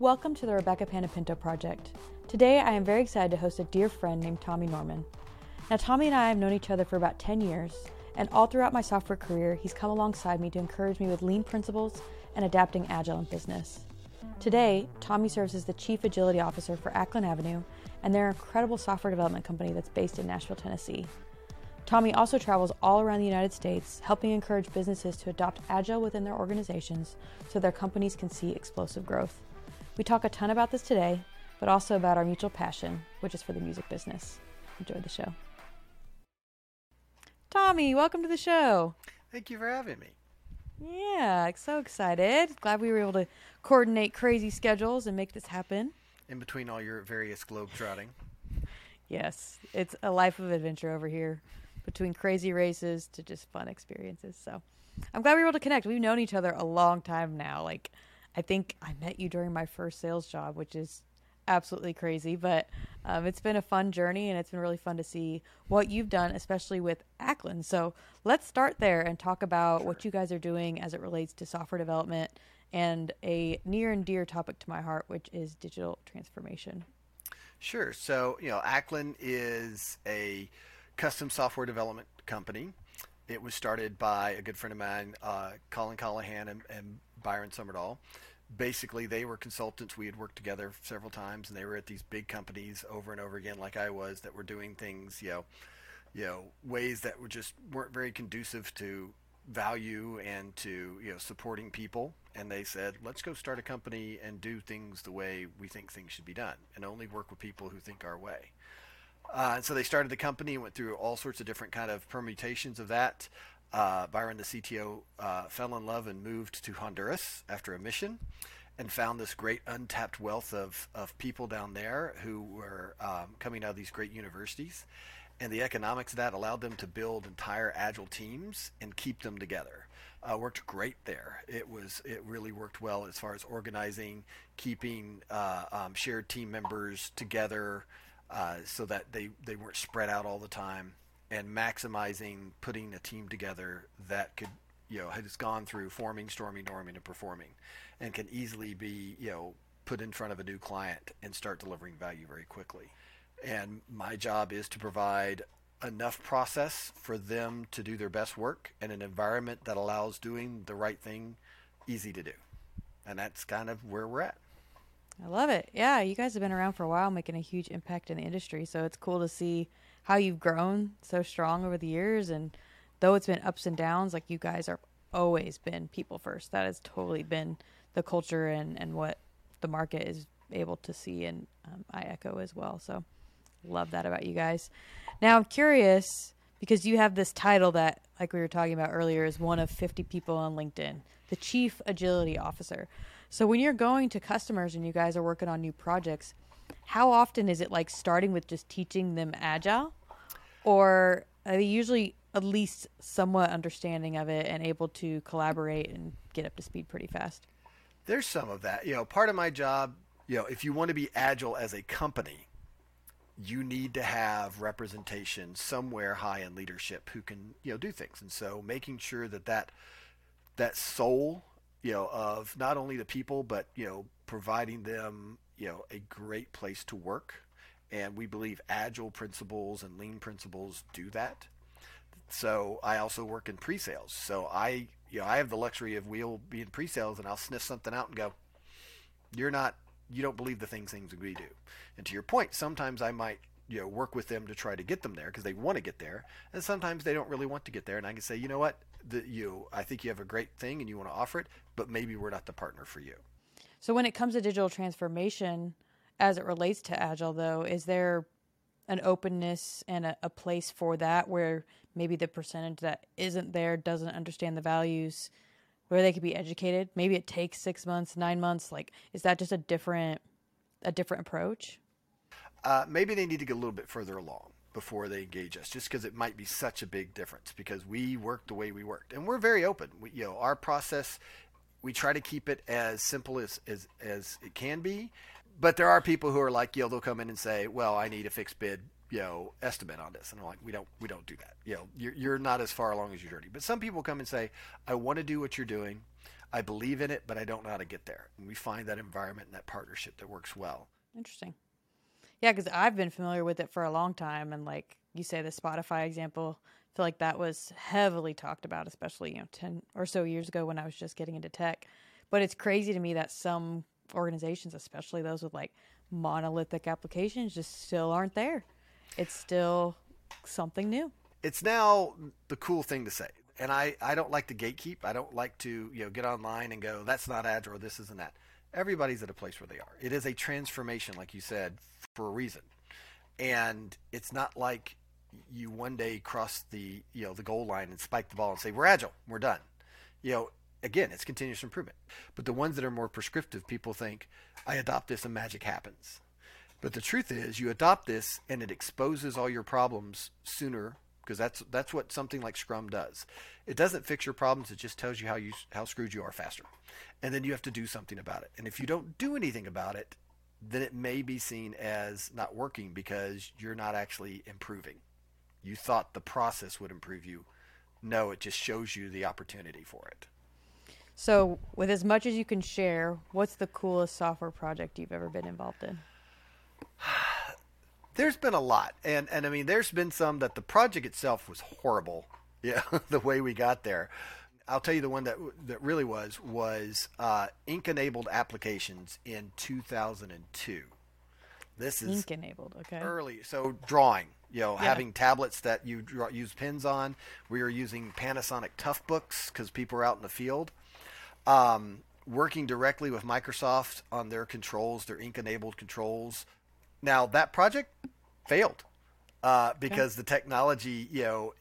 Welcome to the Rebekah Panepinto Project. Today I am very excited to host a dear friend named Tommy Norman. Now, Tommy and I have known each other for about 10 years, and all throughout my software career, he's come alongside me to encourage me with lean principles and adapting agile in business. Today, Tommy serves as the Chief Agility Officer for Acklen Avenue, and they're an incredible software development company that's based in Nashville, Tennessee. Tommy also travels all around the United States, helping encourage businesses to adopt agile within their organizations so their companies can see explosive growth. We talk a ton about this today, but also about our mutual passion, which is for the music business. Enjoy the show. Tommy, welcome to the show. Thank you for having me. Yeah, so excited. Glad we were able to coordinate crazy schedules and make this happen. In between all your various globe trotting. Yes, it's a life of adventure over here, between crazy races to just fun experiences. So I'm glad we were able to connect. We've known each other a long time now. Like, I think I met you during my first sales job, which is absolutely crazy. But um, it's been a fun journey, and it's been really fun to see what you've done, especially with Acklen. So let's start there and talk about sure. what you guys are doing as it relates to software development and a near and dear topic to my heart, which is digital transformation. Sure. So, you know, Acklen is a custom software development company. It was started by a good friend of mine, uh, Colin Callahan and, and Byron Summerdahl basically they were consultants. We had worked together several times, and they were at these big companies over and over again, like I was, that were doing things, you know, you know, ways that were just weren't very conducive to value and to you know supporting people. And they said, let's go start a company and do things the way we think things should be done, and only work with people who think our way. Uh, and so they started the company and went through all sorts of different kind of permutations of that. Uh, Byron, the CTO, uh, fell in love and moved to Honduras after a mission and found this great untapped wealth of, of people down there who were um, coming out of these great universities. And the economics of that allowed them to build entire agile teams and keep them together. Uh, worked great there. It was it really worked well as far as organizing, keeping uh, um, shared team members together, uh, so that they they weren't spread out all the time and maximizing putting a team together that could you know has gone through forming storming norming and performing and can easily be you know put in front of a new client and start delivering value very quickly. And my job is to provide enough process for them to do their best work and an environment that allows doing the right thing easy to do. And that's kind of where we're at I love it. Yeah, you guys have been around for a while, making a huge impact in the industry. So it's cool to see how you've grown so strong over the years. And though it's been ups and downs, like you guys are always been people first. That has totally been the culture and, and what the market is able to see. And um, I echo as well. So love that about you guys. Now I'm curious because you have this title that, like we were talking about earlier, is one of 50 people on LinkedIn, the Chief Agility Officer. So when you're going to customers and you guys are working on new projects, how often is it like starting with just teaching them agile? Or are they usually at least somewhat understanding of it and able to collaborate and get up to speed pretty fast? There's some of that. You know part of my job you know if you want to be agile as a company you need to have representation somewhere high in leadership who can you know do things. And so making sure that that that soul you know, of not only the people, but, you know, providing them, you know, a great place to work. And we believe agile principles and lean principles do that. So I also work in pre-sales. So I, you know, I have the luxury of we'll be in pre-sales and I'll sniff something out and go, you're not, you don't believe the things things we do. And to your point, sometimes I might you know work with them to try to get them there because they want to get there and sometimes they don't really want to get there and i can say you know what the, you I think you have a great thing and you want to offer it, but maybe we're not the partner for you. So when it comes to digital transformation, as it relates to agile, though, is there an openness and a, a place for that where maybe the percentage that isn't there doesn't understand the values, where they could be educated? Maybe it takes six months, nine months. Like, is that just a different a different approach? Uh, maybe they need to get a little bit further along before they engage us just because it might be such a big difference because we work the way we worked and we're very open we, you know our process we try to keep it as simple as, as as it can be but there are people who are like you know they'll come in and say well i need a fixed bid you know estimate on this and i'm like we don't we don't do that you know you're, you're not as far along as your journey but some people come and say i want to do what you're doing I believe in it, but I don't know how to get there. And we find that environment and that partnership that works well. Interesting. Yeah, because I've been familiar with it for a long time, and like you say, the Spotify example, I feel like that was heavily talked about, especially you know ten or so years ago when I was just getting into tech. But it's crazy to me that some organizations, especially those with like monolithic applications, just still aren't there. It's still something new. It's now the cool thing to say. And I, I don't like to gatekeep. I don't like to you know get online and go that's not agile or this isn't that. Everybody's at a place where they are. It is a transformation, like you said, for a reason. And it's not like you one day cross the you know the goal line and spike the ball and say we're agile, we're done. You know, again, it's continuous improvement. But the ones that are more prescriptive, people think I adopt this and magic happens. But the truth is, you adopt this and it exposes all your problems sooner because that's that's what something like Scrum does. It doesn't fix your problems; it just tells you how you how screwed you are faster, and then you have to do something about it. And if you don't do anything about it, then it may be seen as not working because you're not actually improving. You thought the process would improve you. No, it just shows you the opportunity for it. So, with as much as you can share, what's the coolest software project you've ever been involved in? There's been a lot, and and I mean, there's been some that the project itself was horrible. Yeah, the way we got there. I'll tell you the one that that really was was uh, ink enabled applications in 2002. This is ink enabled, okay. Early, so drawing, you know, yeah. having tablets that you draw, use pens on. We were using Panasonic Toughbooks because people were out in the field. Um, working directly with Microsoft on their controls, their ink enabled controls. Now that project failed uh, because okay. the technology, you know,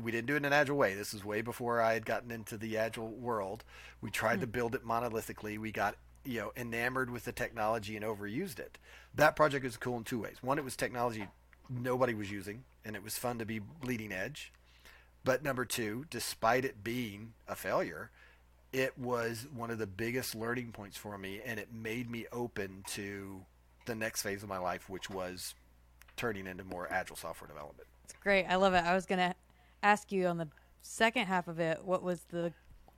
we didn't do it in an agile way. This is way before I had gotten into the agile world. We tried mm-hmm. to build it monolithically. We got you know enamored with the technology and overused it. That project was cool in two ways. One, it was technology nobody was using, and it was fun to be bleeding edge. But number two, despite it being a failure, it was one of the biggest learning points for me, and it made me open to the next phase of my life, which was turning into more agile software development. It's great. I love it. I was going to ask you on the second half of it, what was the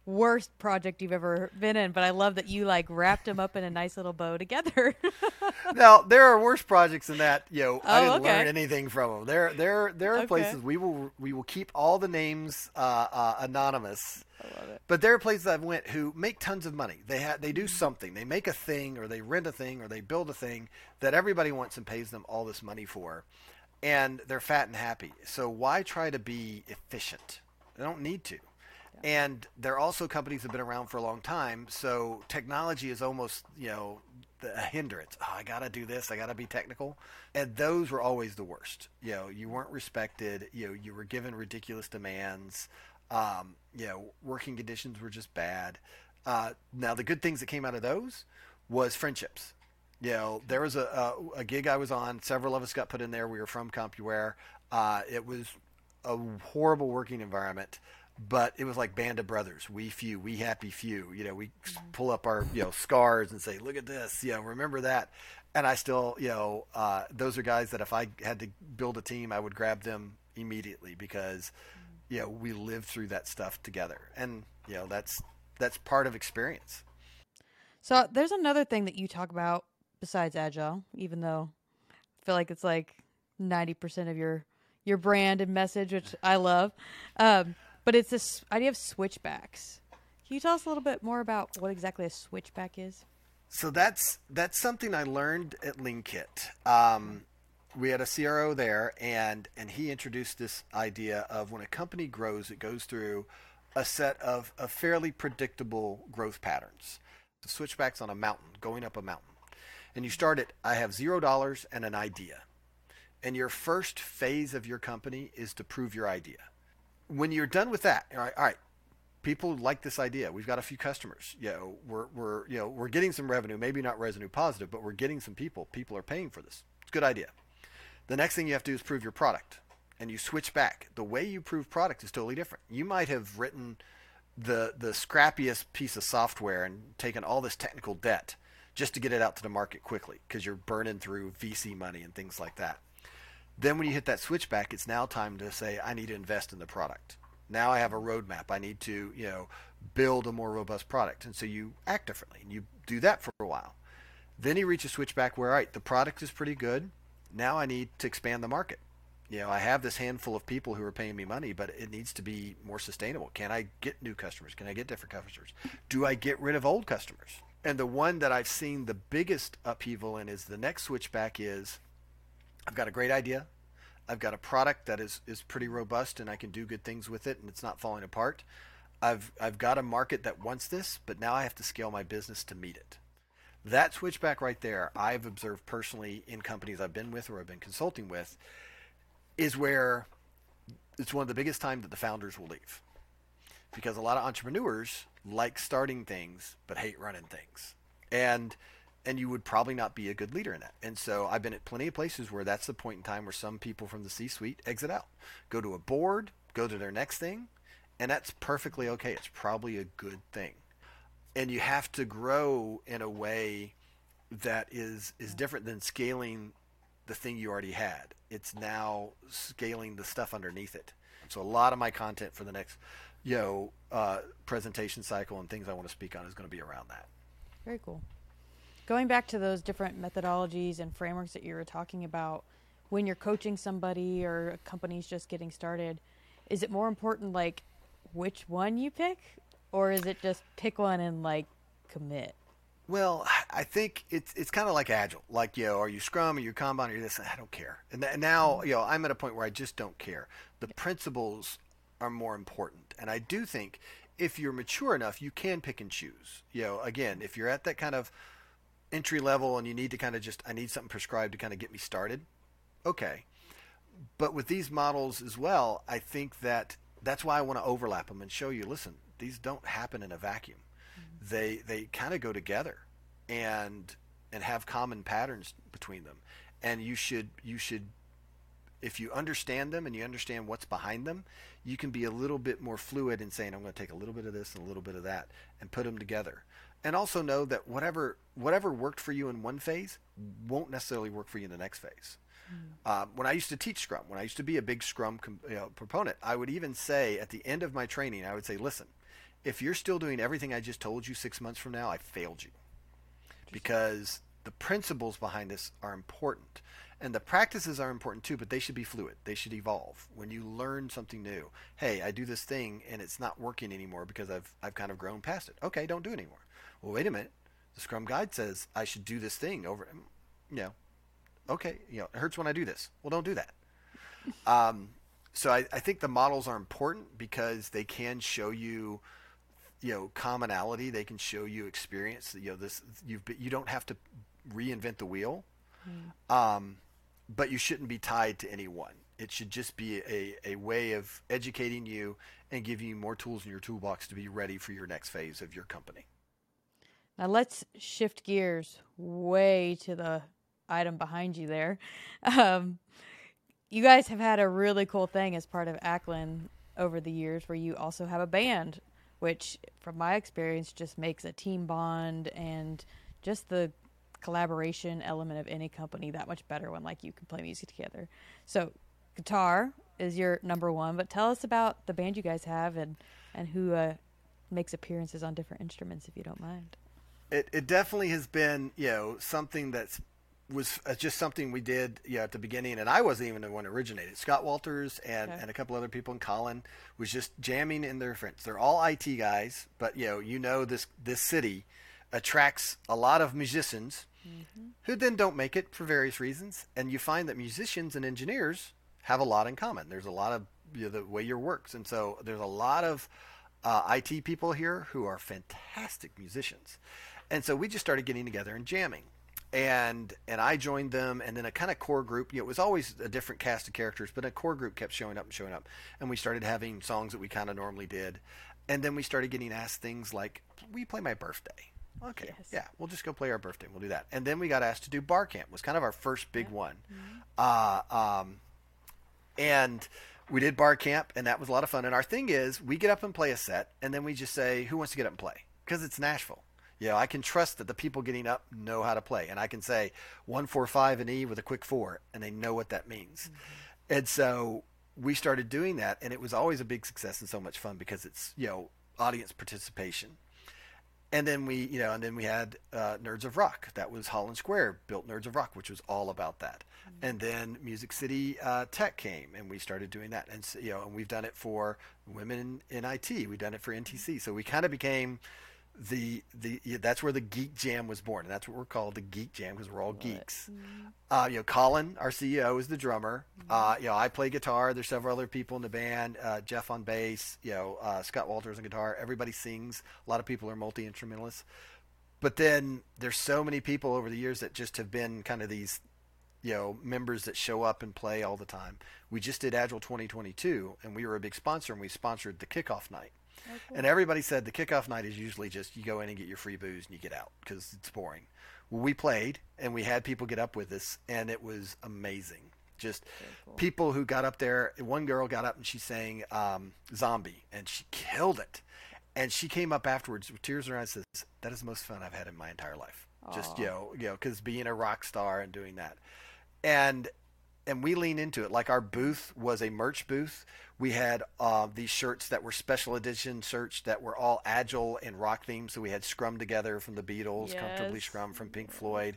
worst project you've ever been in, but I love that you like wrapped them up in a nice little bow together. now there are worse projects than that. You know, oh, I didn't okay. learn anything from them. There, there, there are okay. places we will we will keep all the names uh, uh, anonymous. But there are places I've went who make tons of money. They ha- they do mm-hmm. something. They make a thing, or they rent a thing, or they build a thing that everybody wants and pays them all this money for, and they're fat and happy. So why try to be efficient? They don't need to. And they're also companies that have been around for a long time, so technology is almost, you know, a hindrance. Oh, I got to do this. I got to be technical. And those were always the worst. You know, you weren't respected. You know, you were given ridiculous demands. Um, you know, working conditions were just bad. Uh, now, the good things that came out of those was friendships. You know, there was a, a, a, gig I was on. Several of us got put in there. We were from CompuWare. Uh, it was a horrible working environment but it was like band of brothers we few we happy few. You know we pull up our you know scars and say look at this you know remember that. And i still you know uh, those are guys that if i had to build a team i would grab them immediately because you know we lived through that stuff together. And you know that's that's part of experience. So there's another thing that you talk about besides agile even though i feel like it's like 90% of your your brand and message which i love. Um, but it's this idea of switchbacks. Can you tell us a little bit more about what exactly a switchback is? So that's that's something I learned at LeanKit. Um, we had a CRO there, and and he introduced this idea of when a company grows, it goes through a set of, of fairly predictable growth patterns. The switchbacks on a mountain, going up a mountain, and you start at I have zero dollars and an idea, and your first phase of your company is to prove your idea when you're done with that, all right, all right, people like this idea. We've got a few customers. You know, we're we're you know we're getting some revenue, maybe not revenue positive, but we're getting some people. People are paying for this. It's a good idea. The next thing you have to do is prove your product, and you switch back. The way you prove product is totally different. You might have written the the scrappiest piece of software and taken all this technical debt just to get it out to the market quickly because you're burning through VC money and things like that. Then when you hit that switchback, it's now time to say, I need to invest in the product. Now I have a roadmap. I need to, you know, build a more robust product. And so you act differently and you do that for a while. Then you reach a switch back where, all right, the product is pretty good. Now I need to expand the market. You know, I have this handful of people who are paying me money, but it needs to be more sustainable. Can I get new customers? Can I get different customers? Do I get rid of old customers? And the one that I've seen the biggest upheaval in is the next switchback is I've got a great idea. I've got a product that is, is pretty robust and I can do good things with it and it's not falling apart. I've, I've got a market that wants this, but now I have to scale my business to meet it. That switchback right there, I've observed personally in companies I've been with or I've been consulting with, is where it's one of the biggest times that the founders will leave. Because a lot of entrepreneurs like starting things but hate running things. And and you would probably not be a good leader in that. And so I've been at plenty of places where that's the point in time where some people from the C-suite exit out, go to a board, go to their next thing, and that's perfectly okay. It's probably a good thing. And you have to grow in a way that is is different than scaling the thing you already had. It's now scaling the stuff underneath it. So a lot of my content for the next, you know, uh, presentation cycle and things I want to speak on is going to be around that. Very cool. Going back to those different methodologies and frameworks that you were talking about, when you're coaching somebody or a company's just getting started, is it more important like which one you pick, or is it just pick one and like commit? Well, I think it's it's kind of like agile. Like, you know, are you Scrum, are you Kanban, are you this? I don't care. And, th- and now, mm-hmm. you know, I'm at a point where I just don't care. The principles are more important. And I do think if you're mature enough, you can pick and choose. You know, again, if you're at that kind of entry level and you need to kind of just, I need something prescribed to kind of get me started, okay. But with these models as well, I think that that's why I want to overlap them and show you, listen, these don't happen in a vacuum. Mm-hmm. They they kind of go together and and have common patterns between them. And you should you should if you understand them and you understand what's behind them you can be a little bit more fluid in saying i'm going to take a little bit of this and a little bit of that and put them together and also know that whatever whatever worked for you in one phase won't necessarily work for you in the next phase uh, when I used to teach Scrum, when I used to be a big Scrum com- you know, proponent, I would even say at the end of my training, I would say, listen, if you're still doing everything I just told you six months from now, I failed you. Because the principles behind this are important. And the practices are important too, but they should be fluid. They should evolve. When you learn something new, hey, I do this thing and it's not working anymore because I've, I've kind of grown past it. Okay, don't do it anymore. Well, wait a minute. The Scrum Guide says I should do this thing over, you know, okay, you know, it hurts when I do this. Well, don't do that. Um, so I, I think the models are important because they can show you you know commonality they can show you experience you know this you've been, you don't have to reinvent the wheel mm. um, but you shouldn't be tied to anyone it should just be a, a way of educating you and giving you more tools in your toolbox to be ready for your next phase of your company now let's shift gears way to the item behind you there um, you guys have had a really cool thing as part of Acklen over the years where you also have a band which from my experience just makes a team bond and just the collaboration element of any company that much better when like you can play music together. So guitar is your number one, but tell us about the band you guys have and and who uh, makes appearances on different instruments if you don't mind. It it definitely has been you know something that's was uh, just something we did you know, at the beginning, and I wasn't even the one who originated. Scott Walters and, okay. and a couple other people, and Colin was just jamming in their friends. They're all IT guys, but you know, you know this this city attracts a lot of musicians mm-hmm. who then don't make it for various reasons, and you find that musicians and engineers have a lot in common. There's a lot of you know, the way your works, and so there's a lot of uh, IT people here who are fantastic musicians, and so we just started getting together and jamming and and I joined them, and then a kind of core group. You know, it was always a different cast of characters, but a core group kept showing up and showing up, and we started having songs that we kind of normally did, and then we started getting asked things like, "We play my birthday." Okay, yes. yeah, we'll just go play our birthday. We'll do that, and then we got asked to do bar camp. It Was kind of our first big yeah. one, mm-hmm. uh, um, and we did bar camp, and that was a lot of fun. And our thing is, we get up and play a set, and then we just say, "Who wants to get up and play?" Because it's Nashville. You know, I can trust that the people getting up know how to play, and I can say one four five and E with a quick four, and they know what that means. Mm-hmm. And so we started doing that, and it was always a big success and so much fun because it's you know audience participation. And then we, you know, and then we had uh, Nerds of Rock. That was Holland Square built Nerds of Rock, which was all about that. Mm-hmm. And then Music City uh, Tech came, and we started doing that. And so, you know, and we've done it for women in, in IT. We've done it for NTC. So we kind of became the the that's where the geek jam was born and that's what we're called the geek jam because we're all geeks. Mm-hmm. uh, you know colin our ceo is the drummer. Mm-hmm. uh, you know i play guitar. There's several other people in the band uh, jeff on bass you know uh, scott walters on guitar. Everybody sings. A lot of people are multi-instrumentalists. But then there's so many people over the years that just have been kind of these you know members that show up and play all the time. We just did agile 2022 and we were a big sponsor and we sponsored the kickoff night And everybody said the kickoff night is usually just you go in and get your free booze and you get out because it's boring. Well, we played and we had people get up with us, and it was amazing. Just cool. people who got up there. One girl got up and she sang um, "Zombie" and she killed it. And she came up afterwards with tears in her eyes. Says, "That is the most fun I've had in my entire life." Aww. Just you know, you know, because being a rock star and doing that, and and we lean into it. Like our booth was a merch booth. We had uh, these shirts that were special edition shirts that were all agile and rock themed. So we had Scrum Together from the Beatles, yes. Comfortably Scrum from Pink Floyd,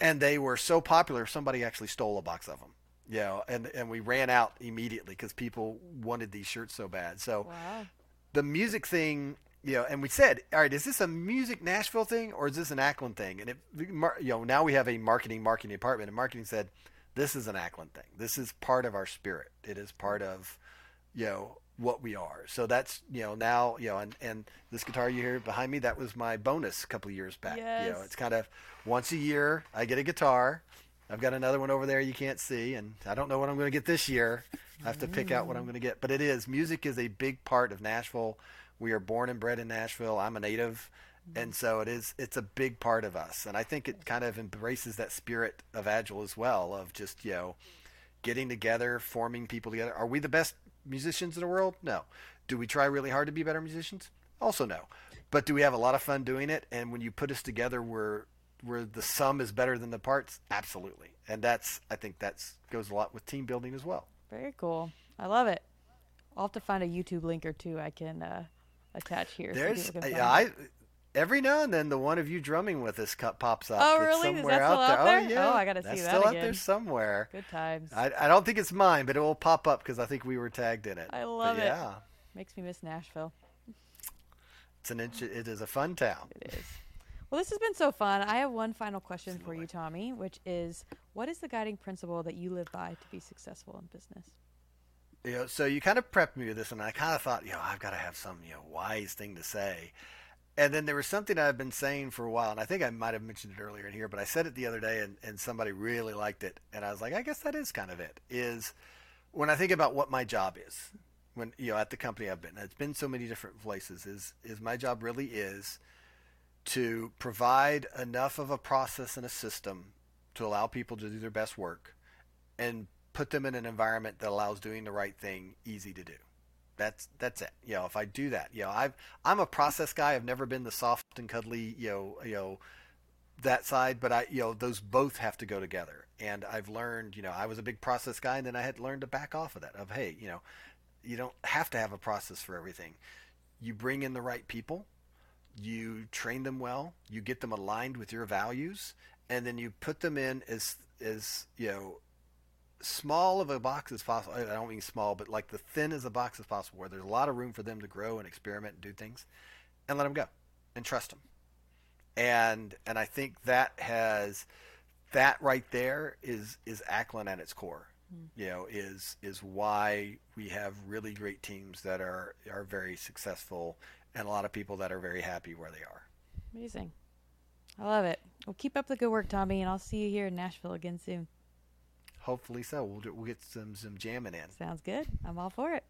and they were so popular. Somebody actually stole a box of them. Know, and and we ran out immediately because people wanted these shirts so bad. So wow. the music thing you know, and we said, all right, is this a music Nashville thing or is this an Acklen thing? And it, you know, now we have a marketing marketing department, and marketing said, this is an Acklen thing. This is part of our spirit. It is part mm-hmm. of, you know, what we are. So that's you know now you know and and this guitar you hear behind me that was my bonus a couple of years back. Yes. You know, it's kind of once a year I get a guitar. I've got another one over there you can't see, and I don't know what I'm going to get this year. I have to pick out what I'm going to get. But it is music is a big part of Nashville. We are born and bred in Nashville. I'm a native and so it is it's a big part of us. And i think it kind of embraces that spirit of agile as well of just you know getting together forming people together. Are we the best musicians in the world? No. Do we try really hard to be better musicians? Also no. But do we have a lot of fun doing it? And when you put us together we're where the sum is better than the parts? Absolutely. And that's i think that's goes a lot with team building as well. Very cool. I love it. I'll have to find a youtube link or two i can uh, attach here there's so I, every now and then the one of you drumming with us cup pops up. Oh, really? Is that still out there? Oh, yeah. Oh, I got to see That's that still again. out there somewhere. Good times. I, I don't think it's mine, but it will pop up because I think we were tagged in it. I love but it. Yeah. Makes me miss Nashville. It's an inch, it is a fun town. It is. Well, this has been so fun. I have one final question for you, Tommy, which is what is the guiding principle that you live by to be successful in business? You know, so you kind of prepped me with this, and I kind of thought, you know, I've got to have some, you know, wise thing to say. And then there was something I've been saying for a while, and I think I might have mentioned it earlier in here, but I said it the other day, and, and somebody really liked it, and I was like, I guess that is kind of it. Is when I think about what my job is, when you know at the company I've been, it's been so many different places. Is is my job really is to provide enough of a process and a system to allow people to do their best work, and put them in an environment that allows doing the right thing easy to do. That's that's it. You know, if I do that, you know, I've I'm a process guy. I've never been the soft and cuddly, you know, you know, that side. But I, you know, those both have to go together. And I've learned, you know, I was a big process guy, and then I had learned to back off of that. Of hey, you know, you don't have to have a process for everything. You bring in the right people, you train them well, you get them aligned with your values, and then you put them in as as you know small of a box as possible. I don't mean small, but like the thin as a box as possible, where there's a lot of room for them to grow and experiment and do things, and let them go, and trust them. And and I think that has that right there is is Acklen at its core. Mm. You know, is is why we have really great teams that are are very successful, and a lot of people that are very happy where they are. Amazing. I love it. Well, keep up the good work, Tommy, and I'll see you here in Nashville again soon. Hopefully so. We'll, do, we'll get some some jamming in. Sounds good. I'm all for it.